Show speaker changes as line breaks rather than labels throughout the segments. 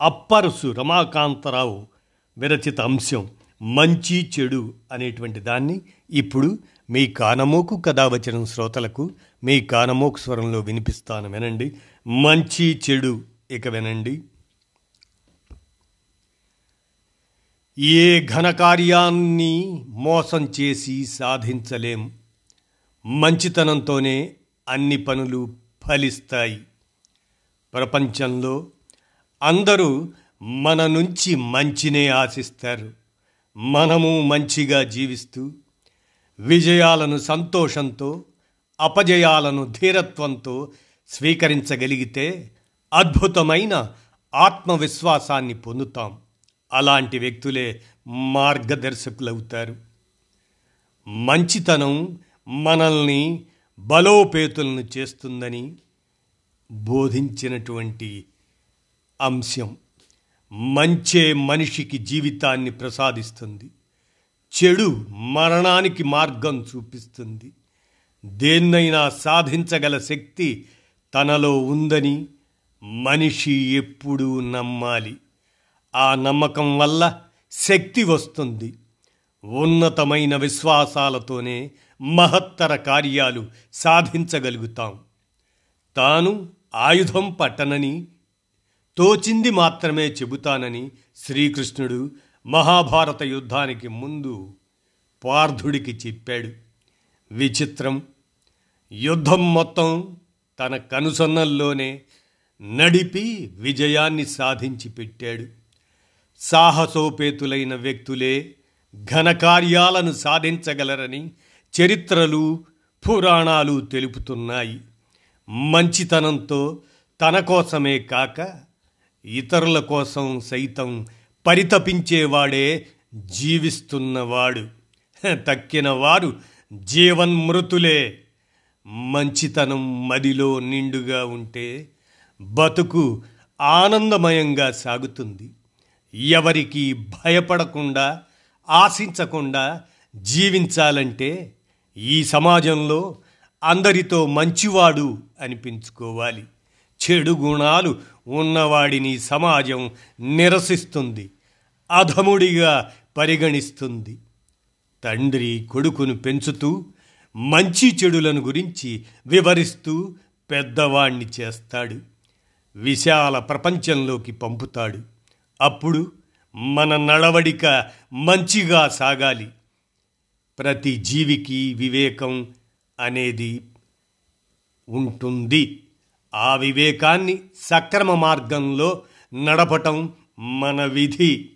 అప్పరుసు రమాకాంతరావు విరచిత అంశం మంచి చెడు అనేటువంటి దాన్ని ఇప్పుడు మీ కానమోకు కథావచనం శ్రోతలకు మీ కానమోకు స్వరంలో వినిపిస్తాను వినండి. మంచి చెడు ఇక వినండి. ఏ ఘనకార్యాన్ని మోసం చేసి సాధించలేం. మంచితనంతోనే అన్ని పనులు ఫలిస్తాయి. ప్రపంచంలో అందరూ మన నుంచి మంచినే ఆశిస్తారు. మనము మంచిగా జీవిస్తూ విజయాలను సంతోషంతో అపజయాలను ధీరత్వంతో స్వీకరించగలిగితే అద్భుతమైన ఆత్మవిశ్వాసాన్ని పొందుతాం. అలాంటి వ్యక్తులే మార్గదర్శకులవుతారు. మంచితనం మనల్ని బలోపేతులను చేస్తుందని బోధించినటువంటి అంశం. మంచే మనిషికి జీవితాన్ని ప్రసాదిస్తుంది. చెడు మరణానికి మార్గం చూపిస్తుంది. దేన్నైనా సాధించగల శక్తి తనలో ఉందని మనిషి ఎప్పుడూ నమ్మాలి. ఆ నమ్మకం వల్ల శక్తి వస్తుంది. ఉన్నతమైన విశ్వాసాలతోనే మహత్తర కార్యాలు సాధించగలుగుతాం. తాను ఆయుధం పట్టనని తోచింది మాత్రమే చెబుతానని శ్రీకృష్ణుడు మహాభారత యుద్ధానికి ముందు పార్థుడికి చెప్పాడు. విచిత్రం. యుద్ధం మొత్తం తన కనుసన్నల్లోనే నడిపి విజయాన్ని సాధించి పెట్టాడు. సాహసోపేతులైన వ్యక్తులే ఘనకార్యాలను సాధించగలరని చరిత్రలు పురాణాలు తెలుపుతున్నాయి. మంచితనంతో తన కోసమే కాక ఇతరుల కోసం సైతం పరితపించేవాడే జీవిస్తున్నవాడు. తక్కిన వారు జీవన్మృతులే. మంచితనం మదిలో నిండుగా ఉంటే బతుకు ఆనందమయంగా సాగుతుంది. ఎవరికి భయపడకుండా ఆశించకుండా జీవించాలంటే ఈ సమాజంలో అందరితో మంచివాడు అనిపించుకోవాలి. చెడు గుణాలు ఉన్నవాడిని సమాజం నిరసిస్తుంది అధముడిగా పరిగణిస్తుంది. తండ్రి కొడుకును పెంచుతూ మంచి చెడులను గురించి వివరిస్తూ పెద్దవాణ్ణి చేస్తాడు. విశాల ప్రపంచంలోకి పంపుతాడు. అప్పుడు మన నడవడిక మంచిగా సాగాలి. ప్రతి జీవికి వివేకం అనేది ఉంటుంది. ఆ వివేకాన్ని సక్రమ మార్గంలో నడపటం మన విధి.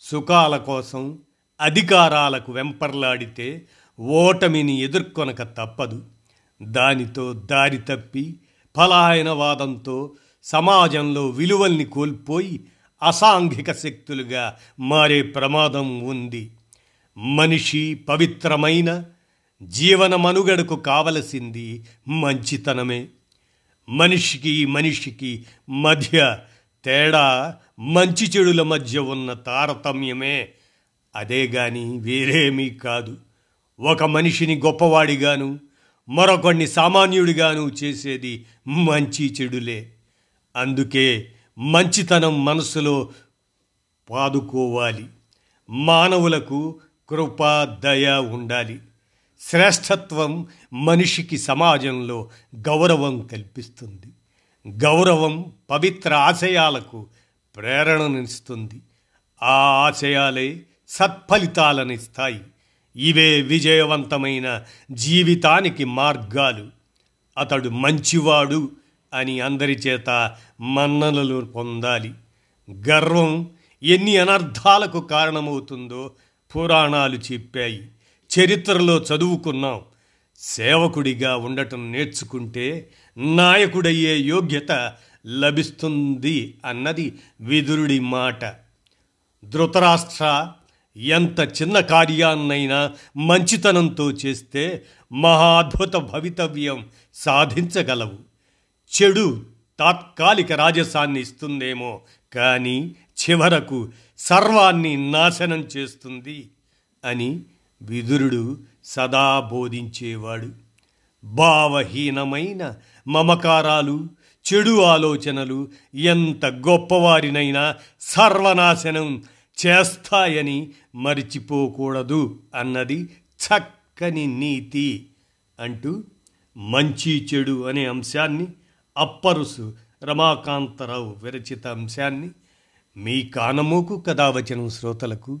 సుఖాల కోసం అధికారాలకు వెంపర్లాడితే ఓటమిని ఎదుర్కొనక తప్పదు. దానితో దారి తప్పి ఫలాయనవాదంతో సమాజంలో విలువల్ని కోల్పోయి అసాంఘిక శక్తులుగా మారే ప్రమాదం ఉంది. మనిషి పవిత్రమైన జీవన మనుగడకు కావలసింది మంచితనమే. మనిషికి మనిషికి మధ్య తేడా మంచి చెడుల మధ్య ఉన్న తారతమ్యమే. అదే గాని వేరేమీ కాదు. ఒక మనిషిని గొప్పవాడిగాను మరొకడిని సామాన్యుడిగాను చేసేది మంచి చెడులే. అందుకే మంచితనం మనసులో పాదుకోవాలి. మానవులకు కృప దయ ఉండాలి. శ్రేష్టత్వం మనిషికి సమాజంలో గౌరవం కల్పిస్తుంది. గౌరవం పవిత్ర ఆశయాలకు ప్రేరణనిస్తుంది. ఆ ఆశయాలే సత్ఫలితాలనిస్తాయి. ఇవే విజయవంతమైన జీవితానికి మార్గాలు. అతడు మంచివాడు అని అందరి చేత మన్ననలు పొందాలి. గర్వం ఎన్ని అనర్థాలకు కారణమవుతుందో పురాణాలు చెప్పాయి. చరిత్రలో చదువుకున్నాం. సేవకుడిగా ఉండటం నేర్చుకుంటే నాయకుడయ్యే యోగ్యత లభిస్తుంది అన్నది విదురుడి మాట. ధృతరాష్ట్ర ఎంత చిన్న కార్యాన్నైనా మంచితనంతో చేస్తే మహాద్భుత భవితవ్యం సాధించగలవు. చెడు తాత్కాలిక రాజసాన్ని ఇస్తుందేమో కానీ చివరకు సర్వాన్ని నాశనం చేస్తుంది అని విదురుడు సదా బోధించేవాడు. భావహీనమైన మమకారాలు చెడు ఆలోచనలు ఎంత గొప్పవారినైనా సర్వనాశనం చేస్తాయని మరిచిపోకూడదు అన్నది చక్కని నీతి అంటూ మంచి చెడు అనే అంశాన్ని అప్పరుసు రమాకాంతరావు విరచిత అంశాన్ని మీ కానమోకు కథావచనం శ్రోతలకు